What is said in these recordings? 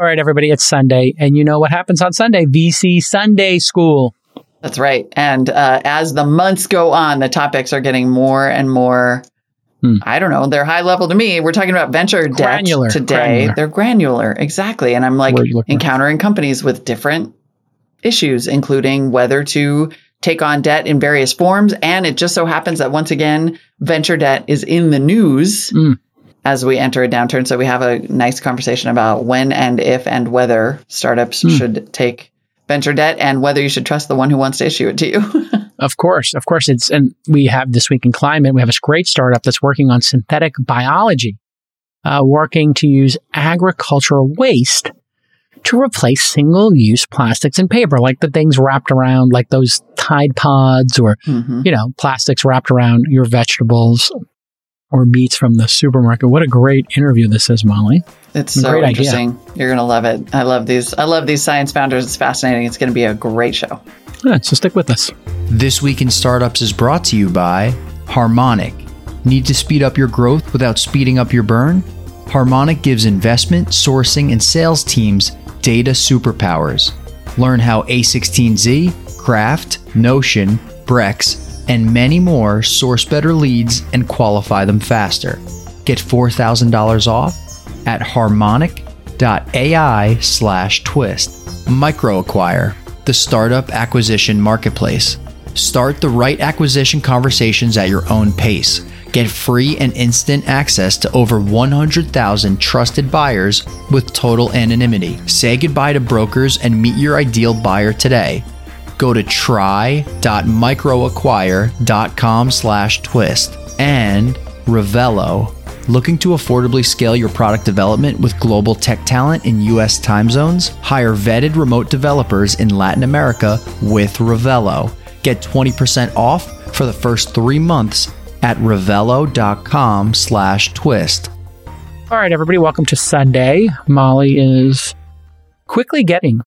All right, everybody, it's Sunday. And you know what happens on Sunday? VC Sunday School. That's right. And uh, as the months go on, the topics are getting more and more. Hmm. I don't know. They're high level to me. We're talking about venture granular, debt today. Granular. They're granular, exactly. And I'm like encountering companies with different issues, including whether to take on debt in various forms. And it just so happens that once again, venture debt is in the news. Mm as we enter a downturn. So we have a nice conversation about when and if and whether startups hmm. should take venture debt and whether you should trust the one who wants to issue it to you. of course, of course. It's and we have this week in climate. We have this great startup that's working on synthetic biology, uh, working to use agricultural waste to replace single-use plastics and paper, like the things wrapped around, like those Tide Pods, or mm-hmm. you know, plastics wrapped around your vegetables or meats from the supermarket. What a great interview this is, Molly. It's so interesting. Idea. You're going to love it. I love these. I love these science founders. It's fascinating. It's going to be a great show. Yeah, so stick with us. This Week in Startups is brought to you by Harmonic. Need to speed up your growth without speeding up your burn? Harmonic gives investment, sourcing, and sales teams data superpowers. Learn how A16Z, Craft, Notion, Brex, and many more source better leads and qualify them faster. Get $4,000 off at harmonic.ai slash twist. MicroAcquire, the startup acquisition marketplace. Start the right acquisition conversations at your own pace. Get free and instant access to over 100,000 trusted buyers with total anonymity. Say goodbye to brokers and meet your ideal buyer today go to try.microacquire.com slash twist. And Revelo, looking to affordably scale your product development with global tech talent in U.S. time zones? Hire vetted remote developers in Latin America with Revelo. Get 20% off for the first three months at revelo.com slash twist. All right, everybody, welcome to Sunday. Molly is quickly getting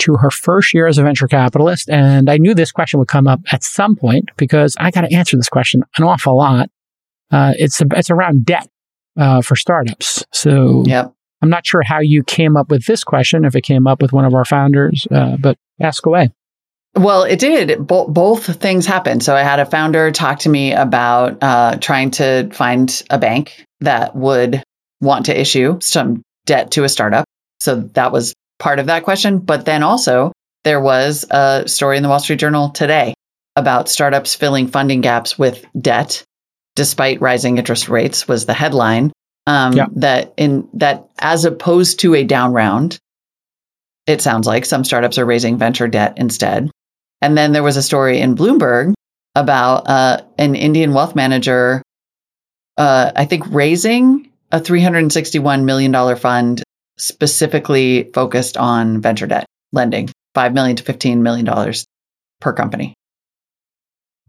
to her first year as a venture capitalist. And I knew this question would come up at some point because I got to answer this question an awful lot. Uh, it's, it's around debt uh, for startups. So yep. I'm not sure how you came up with this question, if it came up with one of our founders, uh, but ask away. Well, it did. Bo- both things happened. So I had a founder talk to me about uh, trying to find a bank that would want to issue some debt to a startup. So that was part of that question. But then also, there was a story in the Wall Street Journal today about startups filling funding gaps with debt despite rising interest rates was the headline um, yeah. that in that as opposed to a down round it sounds like some startups are raising venture debt instead and then there was a story in bloomberg about uh, an indian wealth manager uh, i think raising a $361 million fund specifically focused on venture debt lending, 5 million to fifteen million dollars per company.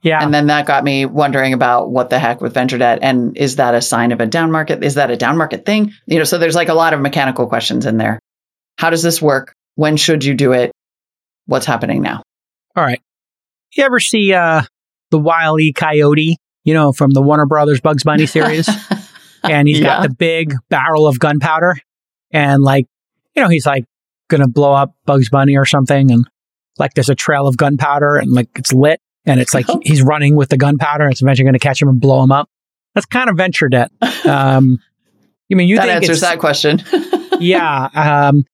Yeah. And then that got me wondering about what the heck with venture debt and is that a sign of a down market? Is that a down market thing? You know, so there's like a lot of mechanical questions in there. How does this work? When should you do it? What's happening now? All right. You ever see uh the Wile E. Coyote, you know, from the Warner Brothers Bugs Bunny series? and he's yeah. got the big barrel of gunpowder and like, you know, he's like gonna blow up Bugs Bunny or something, and like there's a trail of gunpowder and like it's lit, and it's like he's running with the gunpowder, and it's eventually gonna catch him and blow him up. That's kind of venture debt. Um, I mean, you that think answers that question. yeah, um,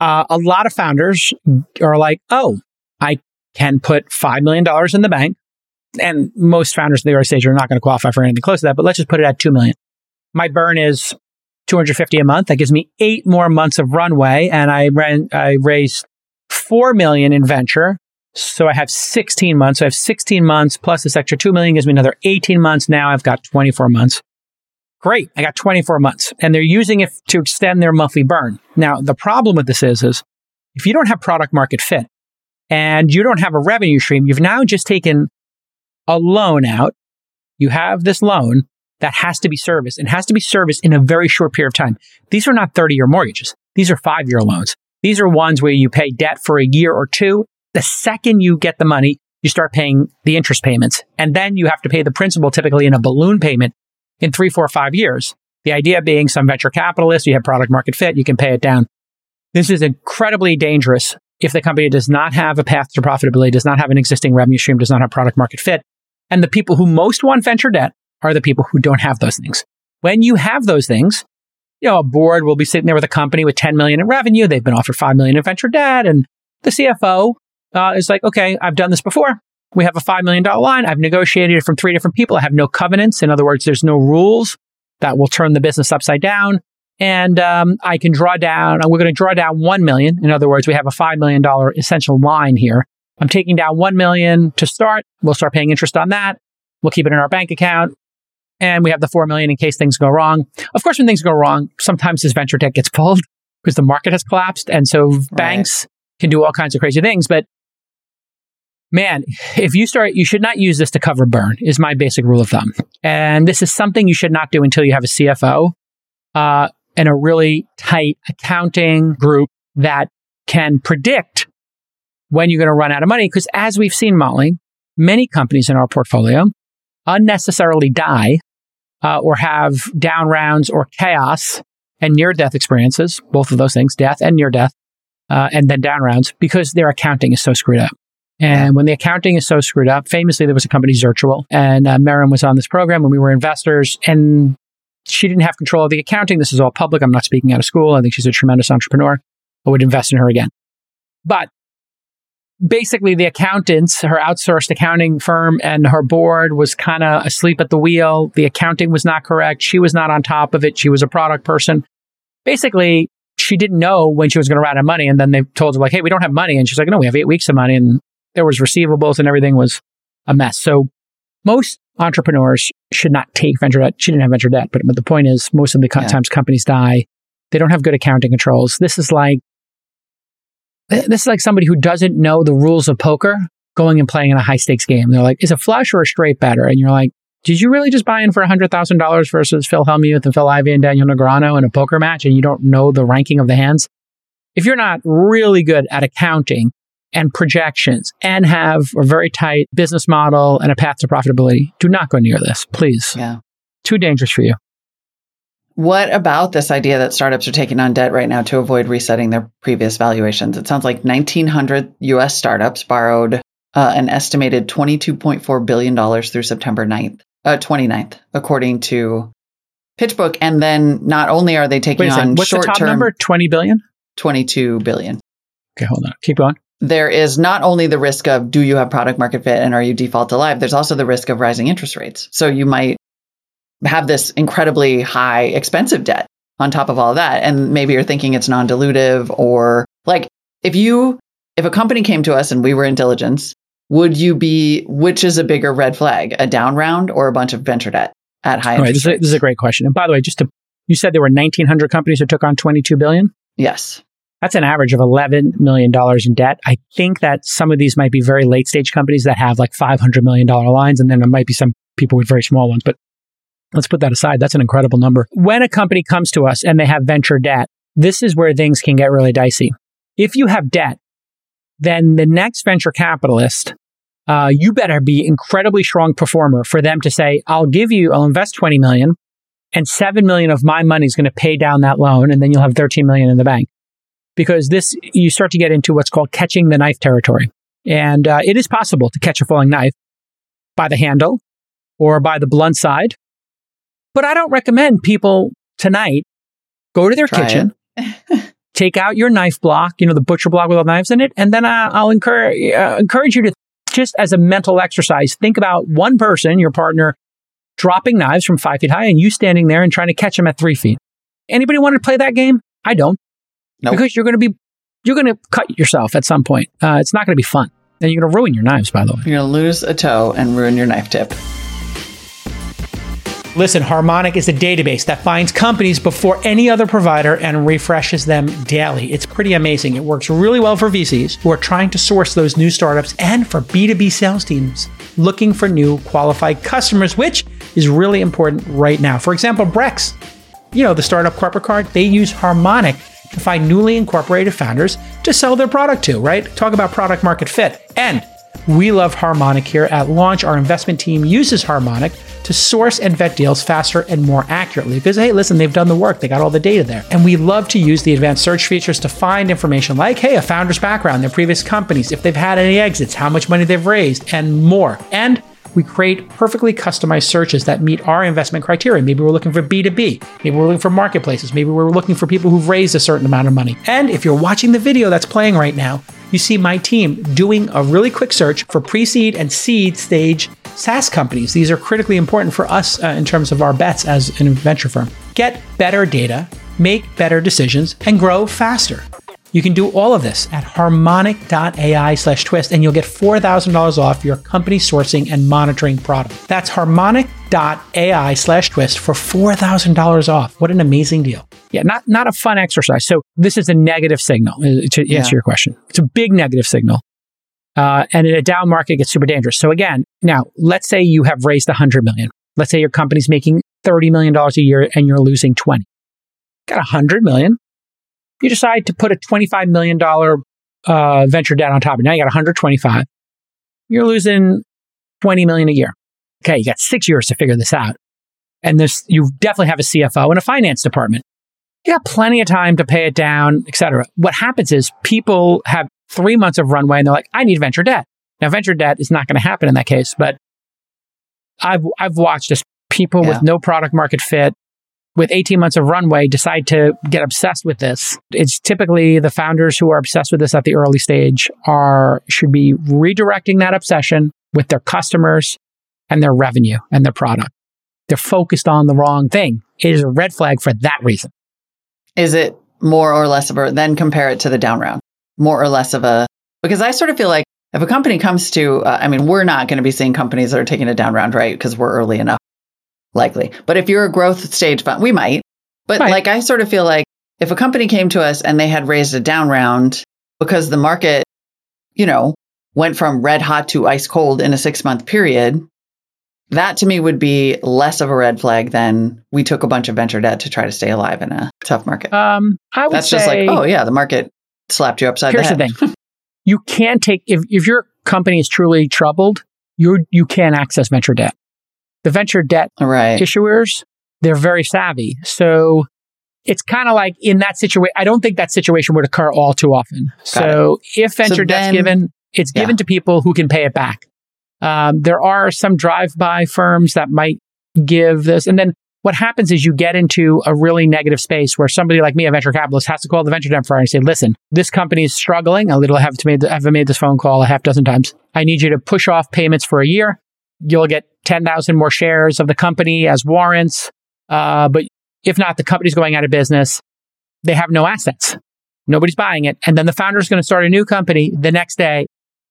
uh, a lot of founders are like, oh, I can put five million dollars in the bank, and most founders in the early stage are not going to qualify for anything close to that. But let's just put it at two million. My burn is 250 a month. That gives me eight more months of runway. And I ran, I raised 4 million in venture. So I have 16 months. So I have 16 months plus this extra 2 million gives me another 18 months. Now I've got 24 months. Great. I got 24 months and they're using it to extend their monthly burn. Now, the problem with this is, is if you don't have product market fit and you don't have a revenue stream, you've now just taken a loan out. You have this loan that has to be serviced and has to be serviced in a very short period of time. These are not 30 year mortgages. These are five year loans. These are ones where you pay debt for a year or two. The second you get the money, you start paying the interest payments. And then you have to pay the principal typically in a balloon payment in three, four, five years. The idea being some venture capitalist, you have product market fit, you can pay it down This is incredibly dangerous if the company does not have a path to profitability, does not have an existing revenue stream, does not have product market fit. And the people who most want venture debt are the people who don't have those things. When you have those things, you know, a board will be sitting there with a company with 10 million in revenue. They've been offered 5 million in venture debt. And the CFO uh, is like, okay, I've done this before. We have a $5 million line. I've negotiated it from three different people. I have no covenants. In other words, there's no rules that will turn the business upside down. And um, I can draw down, we're going to draw down 1 million. In other words, we have a $5 million essential line here. I'm taking down 1 million to start. We'll start paying interest on that. We'll keep it in our bank account. And we have the 4 million in case things go wrong. Of course, when things go wrong, sometimes this venture debt gets pulled because the market has collapsed. And so right. banks can do all kinds of crazy things. But man, if you start, you should not use this to cover burn, is my basic rule of thumb. And this is something you should not do until you have a CFO uh, and a really tight accounting group that can predict when you're going to run out of money. Because as we've seen, Molly, many companies in our portfolio unnecessarily die uh, or have down rounds or chaos and near death experiences, both of those things, death and near death, uh, and then down rounds because their accounting is so screwed up. And when the accounting is so screwed up, famously, there was a company, Zirtual, and uh, was on this program when we were investors, and she didn't have control of the accounting. This is all public. I'm not speaking out of school. I think she's a tremendous entrepreneur. I would invest in her again. But basically, the accountants, her outsourced accounting firm, and her board was kind of asleep at the wheel. The accounting was not correct. She was not on top of it. She was a product person. Basically, she didn't know when she was going to run out of money. And then they told her, like, hey, we don't have money. And she's like, no, we have eight weeks of money. And there was receivables and everything was a mess. So most entrepreneurs should not take venture debt. She didn't have venture debt, but, but the point is most of the yeah. times companies die. They don't have good accounting controls. This is like, this is like somebody who doesn't know the rules of poker going and playing in a high stakes game. They're like, is a flush or a straight better? And you're like, did you really just buy in for $100,000 versus Phil Hellmuth and Phil Ivey and Daniel Negreanu in a poker match and you don't know the ranking of the hands? If you're not really good at accounting and projections and have a very tight business model and a path to profitability, do not go near this, please. Yeah. Too dangerous for you. What about this idea that startups are taking on debt right now to avoid resetting their previous valuations? It sounds like 1,900 US startups borrowed uh, an estimated $22.4 billion through September 9th, uh, 29th, according to PitchBook. And then not only are they taking on What's short the top term number? 20 billion? 22 billion. Okay, hold on. Keep going there is not only the risk of do you have product market fit and are you default alive, there's also the risk of rising interest rates. So you might have this incredibly high expensive debt on top of all of that. And maybe you're thinking it's non dilutive or like if you, if a company came to us and we were in diligence, would you be, which is a bigger red flag, a down round or a bunch of venture debt at high interest this, is a, this is a great question. And by the way, just to, you said there were 1,900 companies who took on 22 billion? Yes. That's an average of $11 million in debt. I think that some of these might be very late stage companies that have like $500 million lines, and then there might be some people with very small ones. But let's put that aside. That's an incredible number. When a company comes to us and they have venture debt, this is where things can get really dicey. If you have debt, then the next venture capitalist, uh, you better be incredibly strong performer for them to say, I'll give you, I'll invest 20 million and 7 million of my money is going to pay down that loan. And then you'll have 13 million in the bank because this, you start to get into what's called catching the knife territory. And uh, it is possible to catch a falling knife by the handle or by the blunt side. But I don't recommend people tonight go to their Try kitchen, take out your knife block, you know, the butcher block with all the knives in it, and then uh, I'll encourage, uh, encourage you to just as a mental exercise, think about one person, your partner, dropping knives from five feet high and you standing there and trying to catch them at three feet. Anybody want to play that game? I don't. Nope. Because you're going to be, you're going to cut yourself at some point. Uh, it's not going to be fun. And you're going to ruin your knives, by the way. You're going to lose a toe and ruin your knife tip. Listen, Harmonic is a database that finds companies before any other provider and refreshes them daily. It's pretty amazing. It works really well for VCs who are trying to source those new startups and for B2B sales teams looking for new qualified customers, which is really important right now. For example, Brex, you know, the startup corporate card, they use Harmonic to find newly incorporated founders to sell their product to, right? Talk about product market fit. And we love Harmonic here at launch. Our investment team uses Harmonic to source and vet deals faster and more accurately. Because, hey, listen, they've done the work, they got all the data there. And we love to use the advanced search features to find information like, hey, a founder's background, their previous companies, if they've had any exits, how much money they've raised, and more. And we create perfectly customized searches that meet our investment criteria. Maybe we're looking for B2B. Maybe we're looking for marketplaces. Maybe we're looking for people who've raised a certain amount of money. And if you're watching the video that's playing right now, you see my team doing a really quick search for pre seed and seed stage SaaS companies. These are critically important for us uh, in terms of our bets as an venture firm. Get better data, make better decisions, and grow faster. You can do all of this at harmonic.ai slash twist, and you'll get $4,000 off your company sourcing and monitoring product. That's harmonic.ai slash twist for $4,000 off. What an amazing deal. Yeah, not, not a fun exercise. So this is a negative signal uh, to Yeah. answer your question. It's a big negative signal. Uh, and in a down market, it gets super dangerous. So again, now let's say you have raised 100 million. Let's say your company's making $30 million a year and you're losing 20. Got 100 million. You decide to put a $25 million uh, venture debt on top. Now you got 125. You're losing 20 million a year. Okay, you got six years to figure this out. And this, you definitely have a CFO and a finance department. You got plenty of time to pay it down, et cetera. What happens is people have three months of runway and they're like, I need venture debt. Now, venture debt is not going to happen in that case, but I've, I've watched this people Yeah. with no product market fit with 18 months of runway decide to get obsessed with this. It's typically the founders who are obsessed with this at the early stage are should be redirecting that obsession with their customers and their revenue and their product. They're focused on the wrong thing. It is a red flag for that reason. Is it more or less of a, then compare it to the down round, more or less of a, because I sort of feel like if a company comes to, uh, I mean, we're not going to be seeing companies that are taking a down round, right? Because we're early enough, likely. But if you're a growth stage fund, we might. But Right. like, I sort of feel like if a company came to us and they had raised a down round because the market, you know, went from red hot to ice cold in a six month period, that to me would be less of a red flag than we took a bunch of venture debt to try to stay alive in a tough market. Um, I would That's say just like, oh yeah, the market slapped you upside here's the the thing. you can't take if, if your company is truly troubled, you you can't access venture debt. The venture debt Right. issuers, they're very savvy. So it's kind of like in that situation, I don't think that situation would occur all too often. So if venture So debt's then- given, it's Yeah. given to people who can pay it back. Um, there are some drive-by firms that might give this. And then what happens is you get into a really negative space where somebody like me, a venture capitalist, has to call the venture debt firm and say, listen, this company is struggling. I little have made, have made this phone call a half dozen times. I need you to push off payments for a year. You'll get 10,000 more shares of the company as warrants. Uh, but if not, the company's going out of business. They have no assets. Nobody's buying it. And then the founder's going to start a new company the next day.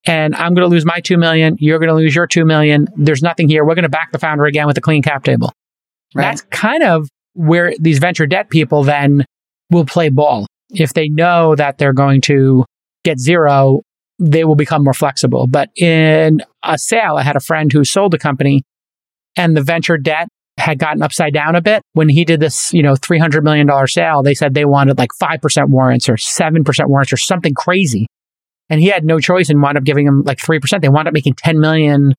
And I'm going to lose my 2 million. You're going to lose your 2 million. There's nothing here. We're going to back the founder again with a clean cap table. Right. That's kind of where these venture debt people then will play ball. If they know that they're going to get zero, they will become more flexible. But in a sale, I had a friend who sold a company and the venture debt had gotten upside down a bit. When he did this, you know, $300 million sale, they said they wanted like 5% warrants or 7% warrants or something crazy. And he had no choice and wound up giving them like 3%. They wound up making 10 million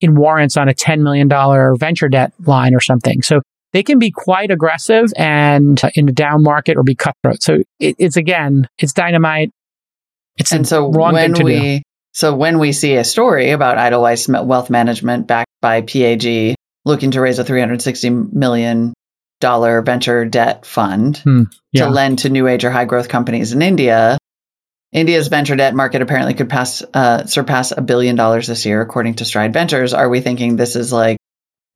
in warrants on a $10 million venture debt line or something. So they can be quite aggressive and uh, in a down market or be cutthroat. So it, it's again, it's dynamite. It's and so wrong when thing to do. so when we see a story about Edelweiss Wealth Management backed by PAG looking to raise a 360 million dollar venture debt fund Hmm, yeah. to lend to new age or high growth companies in India. India's venture debt market apparently could pass uh, surpass a billion dollars this year, according to Stride Ventures. Are we thinking this is like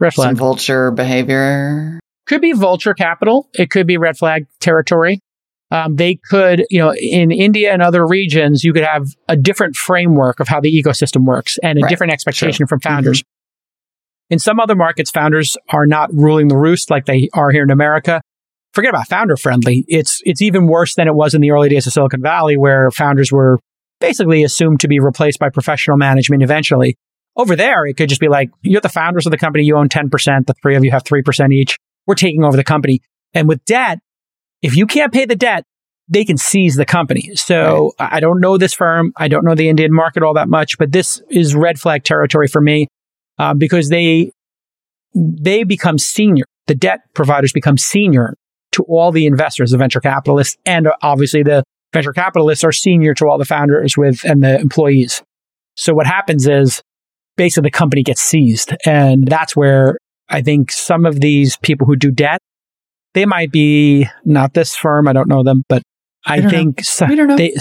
Red some vulture behavior? could be vulture capital. It could be red flag territory. Um, they could, you know, in India and other regions, you could have a different framework of how the ecosystem works and a Right. different expectation from Mm-hmm. founders. In some other markets, founders are not ruling the roost like they are here in America. Forget about founder friendly. It's it's even worse than it was in the early days of Silicon Valley, where founders were basically assumed to be replaced by professional management eventually. Over there, it could just be like, you're the founders of the company, you own 10%, the three of you have 3% each. We're taking over the company. And with debt, if you can't pay the debt, they can seize the company. So I don't know this firm. I don't know the Indian market all that much, but this is red flag territory for me uh, because they they become senior. The debt providers become senior to all the investors, the venture capitalists, and obviously the venture capitalists are senior to all the founders with and the employees. So what happens is basically the company gets seized. And that's where I think some of these people who do debt, they might be not this firm. I don't know them, but I, think so, we don't know. They,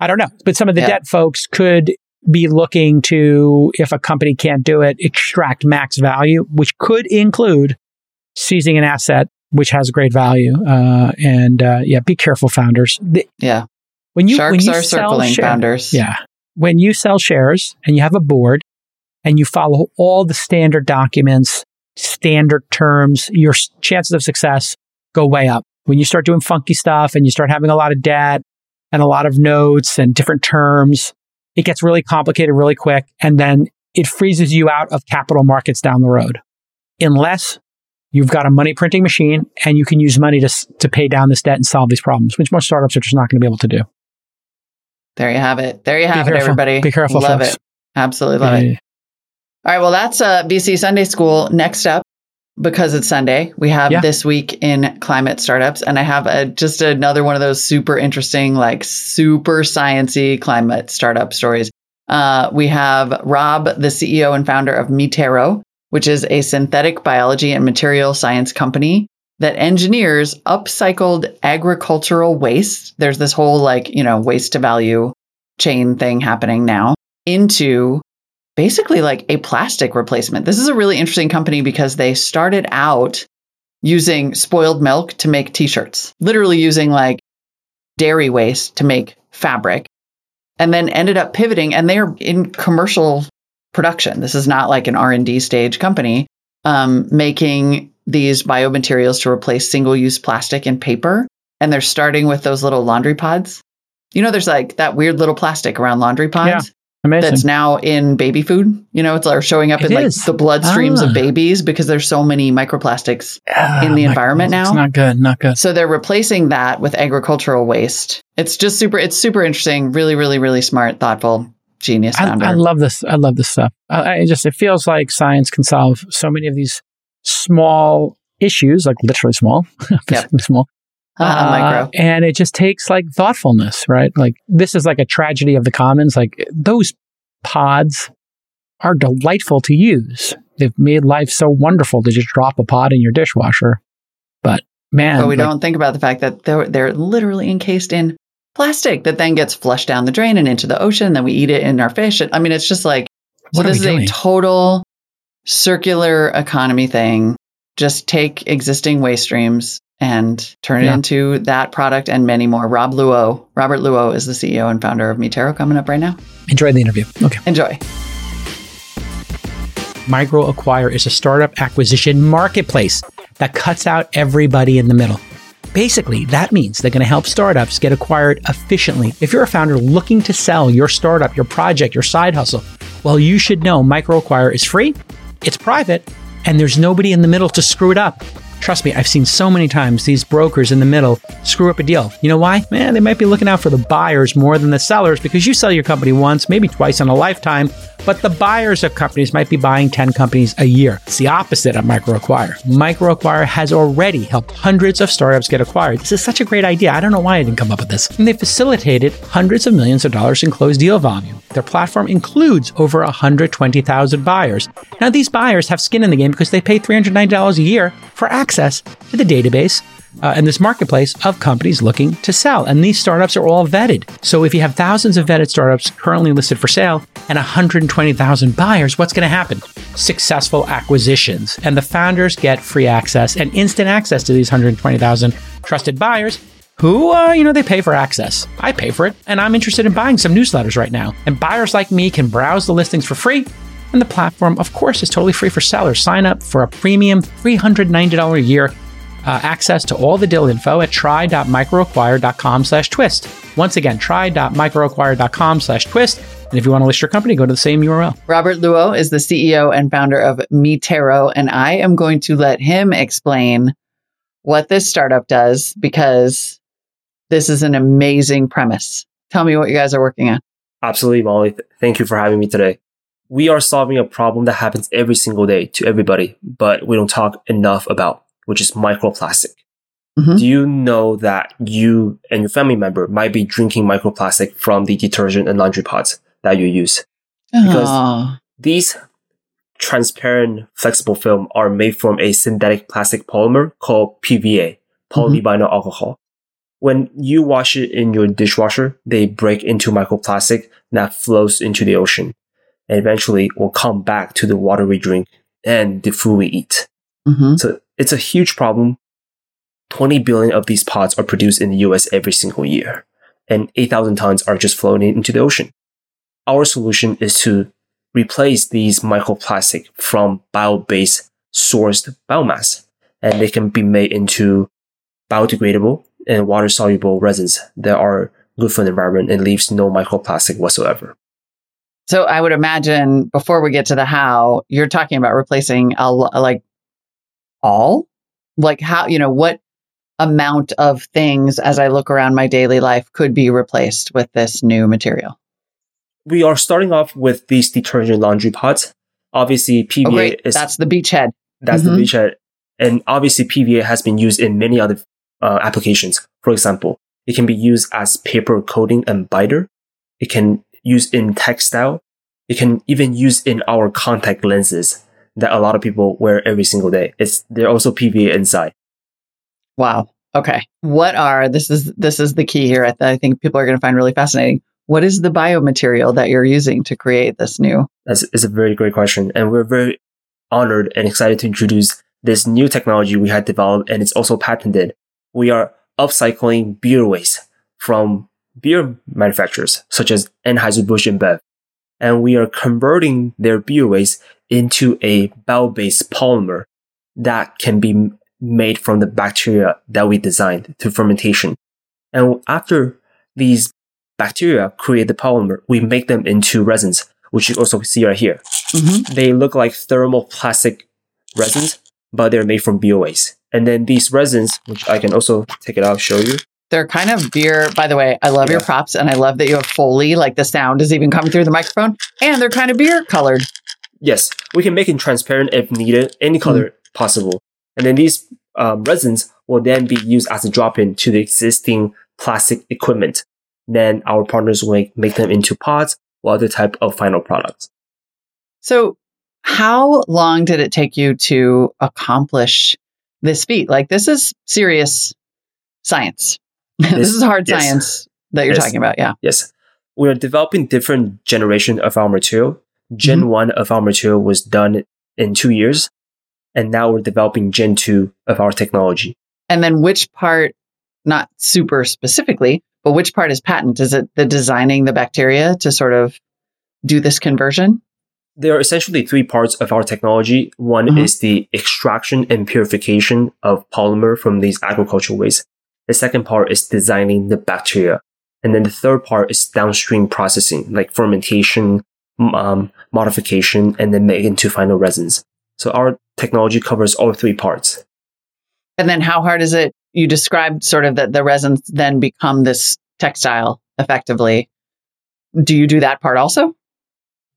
I don't know, but some of the yeah. debt folks could be looking to, if a company can't do it, extract max value, which could include seizing an asset which has great value. Uh, and uh, yeah, be careful, founders. The, yeah, when you sharks when you are circling share, founders. Yeah, when you sell shares and you have a board and you follow all the standard documents, standard terms, your chances of success go way up. When you start doing funky stuff and you start having a lot of debt and a lot of notes and different terms, it gets really complicated really quick. And then it freezes you out of capital markets down the road. Unless you've got a money printing machine and you can use money to, to pay down this debt and solve these problems, which most startups are just not going to be able to do. There you have it. There you have Be it, careful. everybody. Be careful. Love folks. it. Absolutely love yeah. it. All right. Well, that's uh, VC Sunday School. Next up, because it's Sunday, we have yeah. this week in climate startups, and I have a, just another one of those super interesting, like super sciency climate startup stories. Uh, we have Rob, the CEO and founder of Mi Terro, which is a synthetic biology and material science company that engineers upcycled agricultural waste. There's this whole like, you know, waste to value chain thing happening now into basically like a plastic replacement. This is a really interesting company because they started out using spoiled milk to make t-shirts, literally using like dairy waste to make fabric and then ended up pivoting and they're in commercial production. This is not like an R&D stage company um, making these biomaterials to replace single-use plastic and paper and they're starting with those little laundry pods. You know there's like that weird little plastic around laundry pods. Yeah. Amazing. That's now in baby food. You know, it's like showing up it in is. like the bloodstreams ah. of babies because there's so many microplastics ah, in the environment now. It's not good, not good. So they're replacing that with agricultural waste. It's just super. It's super interesting. Really, really, really smart, thoughtful, genius. I, I love this. I love this stuff. I, I just it feels like science can solve so many of these small issues, like literally small, yep. small, uh, uh, and it just takes like thoughtfulness, right? Like this is like a tragedy of the commons. Like those pods are delightful to use. They've made life so wonderful to just drop a pod in your dishwasher. But man, but we like, don't think about the fact that they're they're literally encased in plastic that then gets flushed down the drain and into the ocean. Then we eat it in our fish. I mean, it's just like so. This is a total circular economy thing. Just take existing waste streams, and turn yeah. it into that product and many more. Rob Luo, Robert Luo is the CEO and founder of Mi Terro coming up right now. Enjoy the interview. Okay. Enjoy. Micro Acquire is a startup acquisition marketplace that cuts out everybody in the middle. Basically, that means they're going to help startups get acquired efficiently. If you're a founder looking to sell your startup, your project, your side hustle, well, you should know MicroAcquire is free, it's private, and there's nobody in the middle to screw it up. Trust me, I've seen so many times these brokers in the middle screw up a deal. You know why? Man, they might be looking out for the buyers more than the sellers because you sell your company once, maybe twice in a lifetime, but the buyers of companies might be buying 10 companies a year. It's the opposite of MicroAcquire. MicroAcquire has already helped hundreds of startups get acquired. This is such a great idea. I don't know why I didn't come up with this. And they facilitated hundreds of millions of dollars in closed deal volume. Their platform includes over 120,000 buyers. Now, these buyers have skin in the game because they pay $390 a year for access to the database uh, and this marketplace of companies looking to sell. And these startups are all vetted. So if you have thousands of vetted startups currently listed for sale and 120,000 buyers, what's going to happen? Successful acquisitions. And the founders get free access and instant access to these 120,000 trusted buyers who, uh, you know, they pay for access. I pay for it, and I'm interested in buying some newsletters right now. And buyers like me can browse the listings for free. And the platform, of course, is totally free for sellers. Sign up for a premium $390 a year uh, access to all the deal info at try.microacquire.com slash twist. Once again, try.microacquire.com slash twist. And if you want to list your company, go to the same URL. Robert Luo is the CEO and founder of Mi Terro, and I am going to let him explain what this startup does because this is an amazing premise. Tell me what you guys are working on. Absolutely, Molly. Thank you for having me today. We are solving a problem that happens every single day to everybody, but we don't talk enough about, which is microplastic. Mhm. Do you know that you and your family member might be drinking microplastic from the detergent and laundry pods that you use? Because- Oh. These transparent flexible film are made from a synthetic plastic polymer called PVA, polyvinyl alcohol. When you wash it in your dishwasher, they break into microplastic that flows into the ocean and eventually will come back to the water we drink and the food we eat. Mhm. So it's a huge problem. 20 billion of these pods are produced in the US every single year, and 8,000 tons are just floating into the ocean. Our solution is to replace these microplastic from bio-based sourced biomass, and they can be made into biodegradable and water-soluble resins that are good for the environment and leaves no microplastic whatsoever. So I would imagine before we get to the how, you're talking about replacing a, like all, like how you know what amount of things as I look around my daily life could be replaced with this new material. We are starting off with these detergent laundry pods. Obviously, PVA Oh, is That's the beachhead. That's Mhm. the beachhead. And obviously PVA has been used in many other uh, applications. For example, it can be used as paper coating and binder. It can use in textile. It can even use in our contact lenses that a lot of people wear every single day. It's, they're also PVA inside. Wow. Okay. What are this is this is the key here. I, I think people are going to find really fascinating. What is the biomaterial that you're using to create this new? That's is a very great question. And we're very honored and excited to introduce this new technology we had developed and it's also patented. We are upcycling beer waste from beer manufacturers such as Anheuser-Busch InBev. And we are converting their beer waste into a bio-based polymer that can be made from the bacteria that we designed through fermentation. And after these bacteria create the polymer, we make them into resins, which you also see right here. Mhm. They look like thermoplastic resins, but they're made from bio waste. And then these resins, which I can also take it out, show you. They're kind of beer. By the way, I love your props, and I love that you have Foley. Like the sound is even coming through the microphone, and they're kind of beer colored. Yes, we can make it transparent if needed, any color possible. And then these um, resins will then be used as a drop-in to the existing plastic equipment. Then our partners will make, make them into pods or other type of final products. So, how long did it take you to accomplish this feat? Like, this is serious science. This This- is hard yes. science that you're Yes. talking about. Yeah. Yes. We are developing different generation of our material. Gen 1 of our material was done in two years. And now we're developing Gen 2 of our technology. And then, which part, not super specifically, but which part is patent? Is it the designing the bacteria to sort of do this conversion? There are essentially three parts of our technology. One Mhm. is the extraction and purification of polymer from these agricultural waste. The second part is designing the bacteria. And then the third part is downstream processing, like fermentation, um, modification, and then make into final resins. So our technology covers all three parts. And then, how hard is it? You described sort of that the resins then become this textile effectively. Do you do that part also?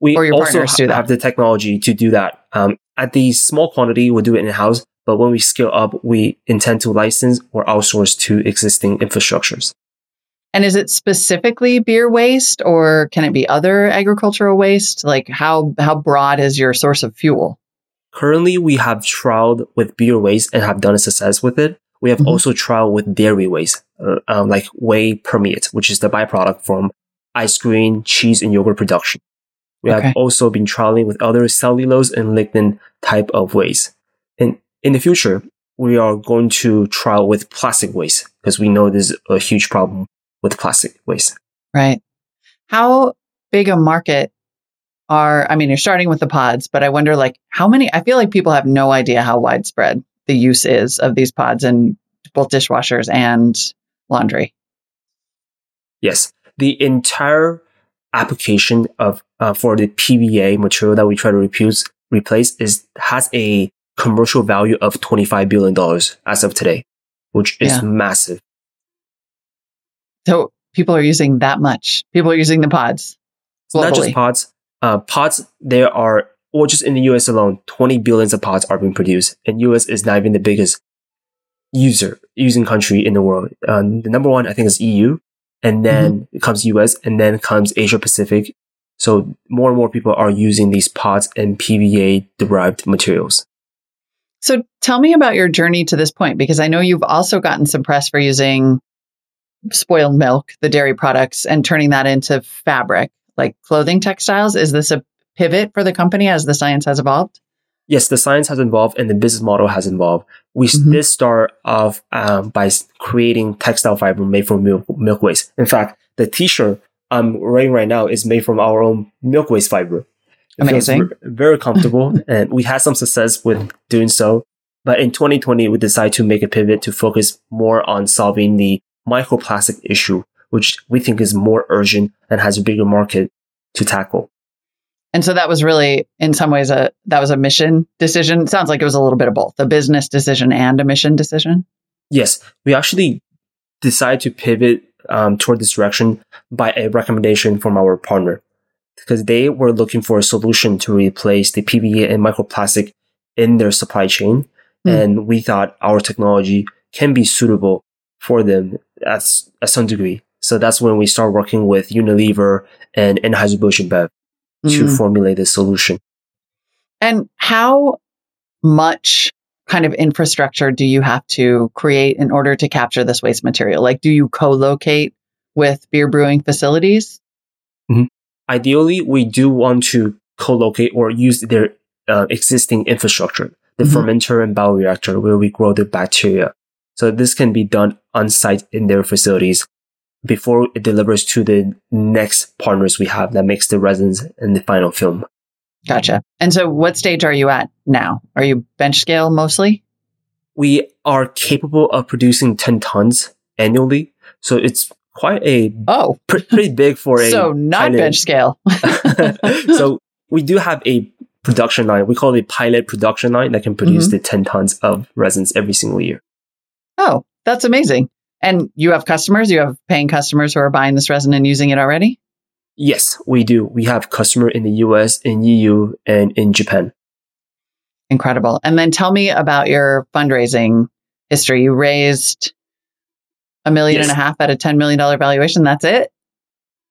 We Or your also partners do ha- that. have the technology to do that. Um, at the small quantity, we'll do it in house. But when we scale up, we intend to license or outsource to existing infrastructures. And is it specifically beer waste or can it be other agricultural waste? Like how how broad is your source of fuel? Currently, we have trialed with beer waste and have done a success with it. We have Mhm. also trialed with dairy waste, uh, um, like whey permeate, which is the byproduct from ice cream, cheese, and yogurt production. We Okay. have also been trialing with other cellulose and lignin type of waste. In the future, we are going to trial with plastic waste because we know there's a huge problem with plastic waste. Right. How big a market are I mean you're starting with the pods, but I wonder like how many I feel like people have no idea how widespread the use is of these pods in both dishwashers and laundry. Yes, the entire application of uh, for the PVA material that we try to replace replace is has a commercial value of twenty five billion dollars as of today, which is Yeah. massive. So people are using that much. People are using the pods. It's not just pods. uh, pods, there are, or just in the US alone, 20 billions of pods are being produced. And US is not even the biggest user, using country in the world. Um, the number one, I think, is EU. And then mm-hmm. it comes US and then comes Asia Pacific. So more and more people are using these pods and PVA derived materials. So tell me about your journey to this point, because I know you've also gotten some press for using spoiled milk, the dairy products, and turning that into fabric, like clothing textiles. Is this a pivot for the company as the science has evolved? Yes, the science has evolved and the business model has evolved. We mm-hmm. did start off um, by creating textile fiber made from milk, milk waste. In fact, the t-shirt I'm wearing right now is made from our own milk waste fiber. Amazing. very comfortable. and we had some success with doing so. But in 2020, we decided to make a pivot to focus more on solving the microplastic issue, which we think is more urgent and has a bigger market to tackle. And so that was really, in some ways, a that was a mission decision. It sounds like it was a little bit of both, a business decision and a mission decision. Yes, we actually decided to pivot um, toward this direction by a recommendation from our partner because they were looking for a solution to replace the PVA and microplastic in their supply chain. Mm. And we thought our technology can be suitable for them at, at some degree. So that's when we start working with Unilever and Anheuser-Busch InBev mm. to hmm. formulate the solution. And how much kind of infrastructure do you have to create in order to capture this waste material? Like, do you co-locate with beer brewing facilities? Mm-hmm. Ideally, we do want to co-locate or use their uh, existing infrastructure, the mm-hmm. fermenter and bioreactor where we grow the bacteria. So this can be done on site in their facilities before it delivers to the next partners we have that makes the resins and the final film. Gotcha. And so what stage are you at now? Are you bench scale mostly? We are capable of producing 10 tons annually. So it's quite a oh pretty big for a so not bench scale. so we do have a production line. We call it a pilot production line that can produce mm-hmm. the 10 tons of resins every single year. Oh, that's amazing. And you have customers, you have paying customers who are buying this resin and using it already? Yes, we do. We have customer in the US, in EU, and in Japan. Incredible. And then tell me about your fundraising history. You raised a million yes. and a half at a $10 million valuation. That's it?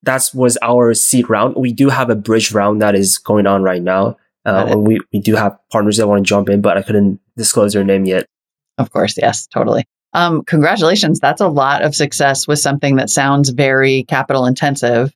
That was our seed round. We do have a bridge round that is going on right now. Uh, and we, we do have partners that want to jump in, but I couldn't disclose their name yet. Of course. Yes, totally. Um, congratulations. That's a lot of success with something that sounds very capital intensive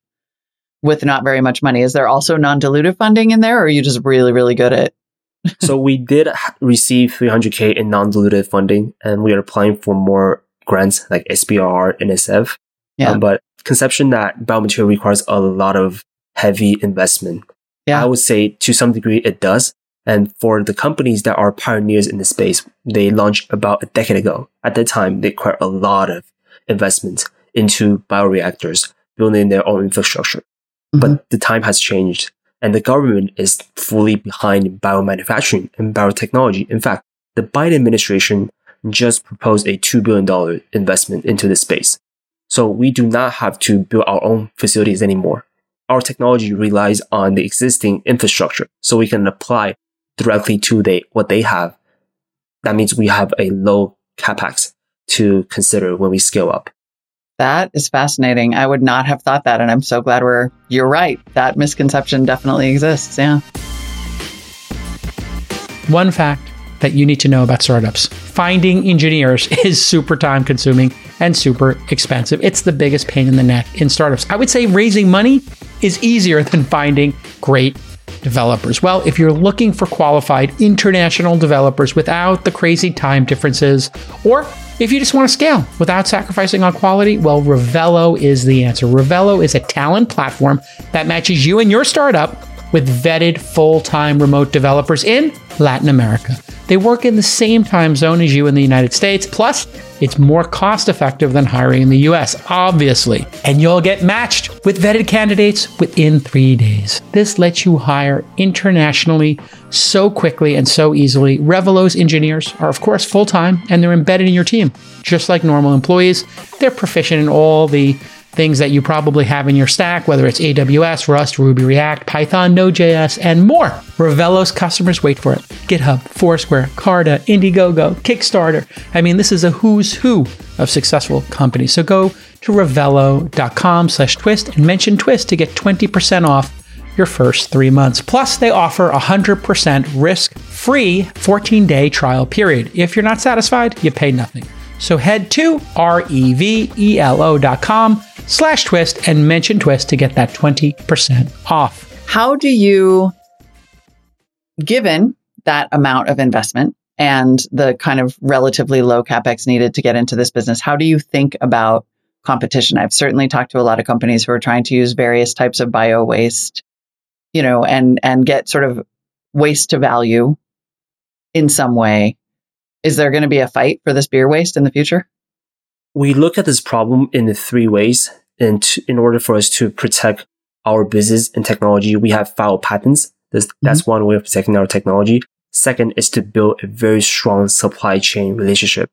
with not very much money. Is there also non dilutive funding in there, or are you just really, really good at? so we did receive 300k in non dilutive funding, and we are applying for more grants like SBIR and SF. Yeah. Um, but conception that biomaterial requires a lot of heavy investment. Yeah. I would say to some degree it does. And for the companies that are pioneers in the space, they launched about a decade ago. At that time, they required a lot of investment into bioreactors, building their own infrastructure. Mm-hmm. But the time has changed and the government is fully behind biomanufacturing and biotechnology. In fact, the Biden administration just proposed a $2 billion investment into this space. So we do not have to build our own facilities anymore. Our technology relies on the existing infrastructure so we can apply directly to they, what they have. That means we have a low capex to consider when we scale up. That is fascinating. I would not have thought that. And I'm so glad we're, you're right. That misconception definitely exists. Yeah. One fact that you need to know about startups finding engineers is super time consuming and super expensive. It's the biggest pain in the neck in startups. I would say raising money is easier than finding great developers? Well, if you're looking for qualified international developers without the crazy time differences, or if you just want to scale without sacrificing on quality, well, Revelo is the answer. Revelo is a talent platform that matches you and your startup with vetted full time remote developers in Latin America. They work in the same time zone as you in the United States. Plus, it's more cost effective than hiring in the US, obviously. And you'll get matched with vetted candidates within three days. This lets you hire internationally so quickly and so easily. Revelo's engineers are, of course, full time and they're embedded in your team. Just like normal employees, they're proficient in all the things that you probably have in your stack, whether it's AWS, Rust, Ruby, React, Python, Node.js, and more. Revelo's customers wait for it. GitHub, Foursquare, Carta, Indiegogo, Kickstarter. I mean, this is a who's who of successful companies. So go to revelo.com slash twist and mention twist to get 20% off your first three months. Plus, they offer a 100% risk free 14 day trial period. If you're not satisfied, you pay nothing. So head to R-E-V-E-L-O.com slash twist and mention twist to get that 20% off. How do you, given that amount of investment and the kind of relatively low capex needed to get into this business, how do you think about competition? I've certainly talked to a lot of companies who are trying to use various types of bio waste, you know, and, and get sort of waste to value in some way. Is there going to be a fight for this beer waste in the future? We look at this problem in three ways. And to, in order for us to protect our business and technology, we have filed patents. That's, mm-hmm. that's one way of protecting our technology. Second is to build a very strong supply chain relationship.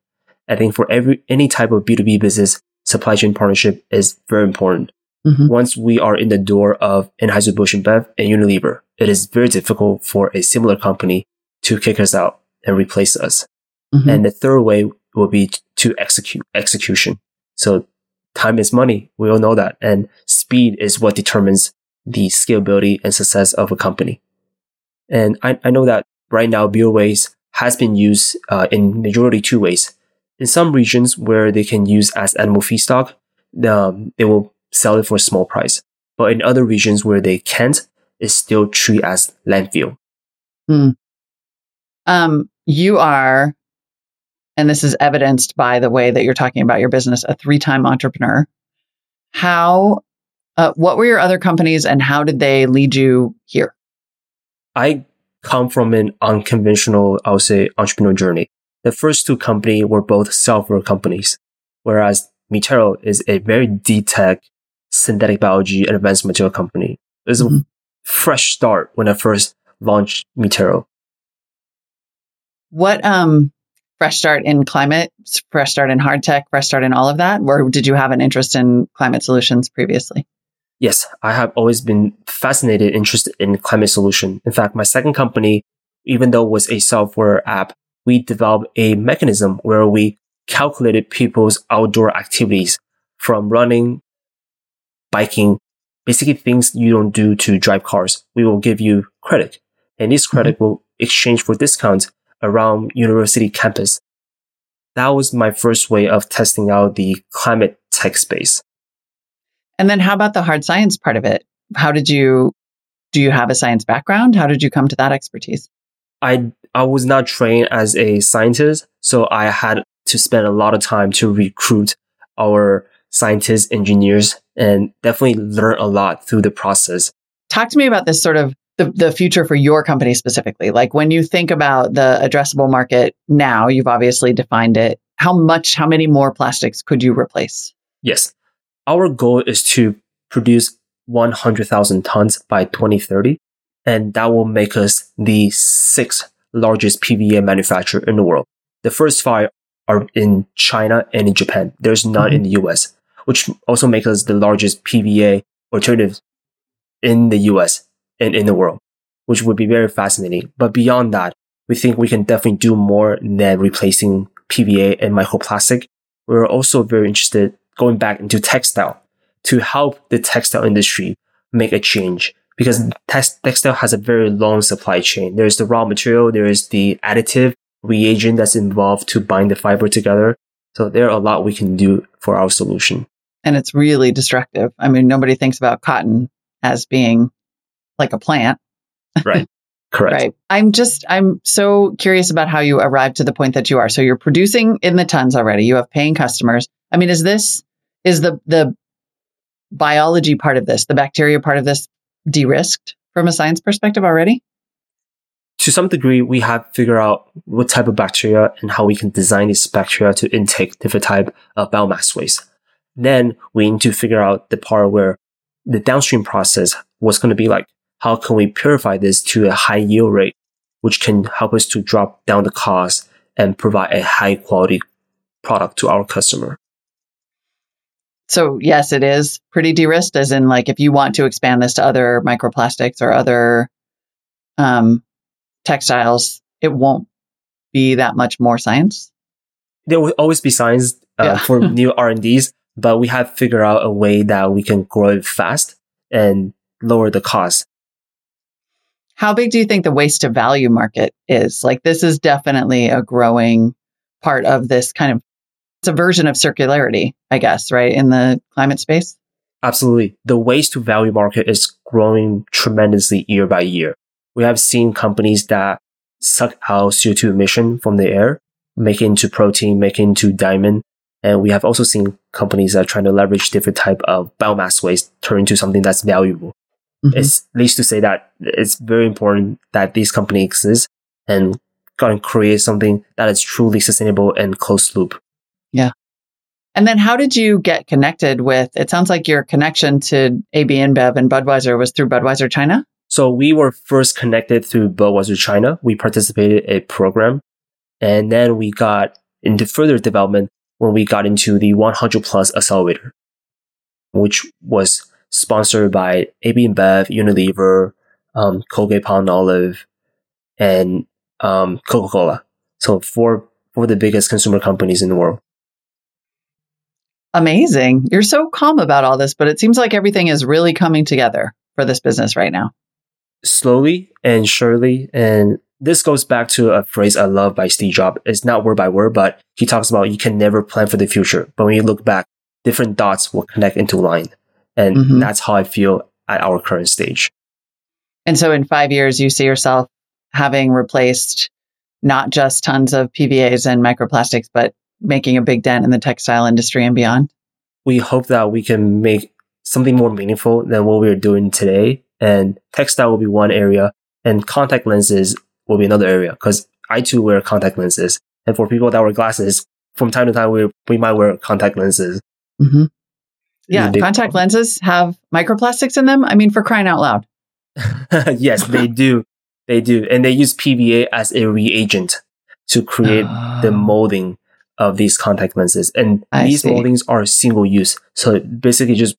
I think for every, any type of B2B business, supply chain partnership is very important. Mm-hmm. Once we are in the door of Anheuser-Busch InBev and Unilever, it is very difficult for a similar company to kick us out and replace us. Mm-hmm. And the third way will be to execute execution. So time is money. We all know that. And speed is what determines the scalability and success of a company. And I, I know that right now beer has been used uh, in majority two ways. In some regions where they can use as animal feedstock, um, they will sell it for a small price. But in other regions where they can't, it's still treated as landfill. Hmm. Um, you are and this is evidenced by the way that you're talking about your business, a three time entrepreneur. How, uh, what were your other companies and how did they lead you here? I come from an unconventional, I would say, entrepreneurial journey. The first two companies were both software companies, whereas Mi Terro is a very deep tech synthetic biology and advanced material company. It was mm-hmm. a fresh start when I first launched Mi Terro. What um fresh start in climate, fresh start in hard tech, fresh start in all of that? Or did you have an interest in climate solutions previously? Yes, I have always been fascinated, interested in climate solution. In fact, my second company, even though it was a software app, we developed a mechanism where we calculated people's outdoor activities from running, biking, basically things you don't do to drive cars. We will give you credit and this credit mm-hmm. will exchange for discounts around university campus. That was my first way of testing out the climate tech space. And then how about the hard science part of it? How did you, do you have a science background? How did you come to that expertise? I, I was not trained as a scientist, so I had to spend a lot of time to recruit our scientists, engineers, and definitely learn a lot through the process. Talk to me about this sort of the, the future for your company specifically? Like when you think about the addressable market now, you've obviously defined it. How much, how many more plastics could you replace? Yes. Our goal is to produce 100,000 tons by 2030. And that will make us the sixth largest PVA manufacturer in the world. The first five are in China and in Japan. There's none mm-hmm. in the US, which also makes us the largest PVA alternative in the US in, in the world, which would be very fascinating. But beyond that, we think we can definitely do more than replacing PVA and microplastic. We're also very interested going back into textile to help the textile industry make a change because tex- textile has a very long supply chain. There's the raw material, there is the additive reagent that's involved to bind the fiber together. So there are a lot we can do for our solution. And it's really destructive. I mean, nobody thinks about cotton as being like a plant. Right. Correct. right. I'm just, I'm so curious about how you arrived to the point that you are. So you're producing in the tons already. You have paying customers. I mean, is this, is the, the biology part of this, the bacteria part of this de risked from a science perspective already? To some degree, we have figured out what type of bacteria and how we can design this bacteria to intake different type of biomass waste. Then we need to figure out the part where the downstream process was going to be like how can we purify this to a high yield rate, which can help us to drop down the cost and provide a high quality product to our customer. So yes, it is pretty de-risked as in like if you want to expand this to other microplastics or other um, textiles, it won't be that much more science. There will always be science uh, Yeah. for new R&Ds, but we have figured out a way that we can grow it fast and lower the cost. How big do you think the waste to value market is? Like this is definitely a growing part of this kind of it's a version of circularity, I guess, right? In the climate space. Absolutely. The waste to value market is growing tremendously year by year. We have seen companies that suck out CO2 emission from the air, make it into protein, make it into diamond. And we have also seen companies that are trying to leverage different type of biomass waste turn into something that's valuable. Mhm. It's at least to say that it's very important that these companies exist and can create something that is truly sustainable and closed loop. Yeah. And then how did you get connected with it sounds like your connection to AB InBev and Budweiser was through Budweiser China? So we were first connected through Budweiser China. We participated in a program and then we got into further development when we got into the 100 plus accelerator, which was sponsored by AB InBev, Unilever, um, Colgate Palmolive, and um, Coca-Cola. So four, four of the biggest consumer companies in the world. Amazing. You're so calm about all this, but it seems like everything is really coming together for this business right now. slowly and surely. And this goes back to a phrase I love by Steve Jobs. It's not word by word, but he talks about you can never plan for the future. But when you look back, different dots will connect into line. And Mhm. that's how I feel at our current stage. And so in five years, you see yourself having replaced not just tons of PVAs and microplastics, but making a big dent in the textile industry and beyond. We hope that we can make something more meaningful than what we're doing today. And textile will be one area and contact lenses will be another area because I too wear contact lenses. And for people that wear glasses, from time to time, we, we might wear contact lenses. Mm-hmm. Yeah, contact lenses have microplastics in them. I mean, for crying out loud. yes, they do. They do. And they use PVA as a reagent to create the ah. molding of these contact lenses. And I these see. moldings are single use. So basically just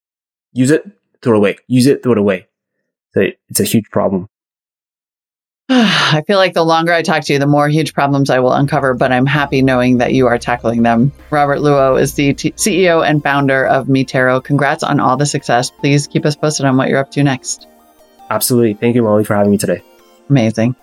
use it, throw it away. Use it, throw it away. So it's a huge problem. I feel like the longer I talk to you, the more huge problems I will uncover, but I'm happy knowing that you are tackling them. Robert Luo is the t- CEO and founder of Mi Terro. Congrats on all the success. Please keep us posted on what you're up to next. Absolutely. Thank you, Molly, for having me today. Amazing.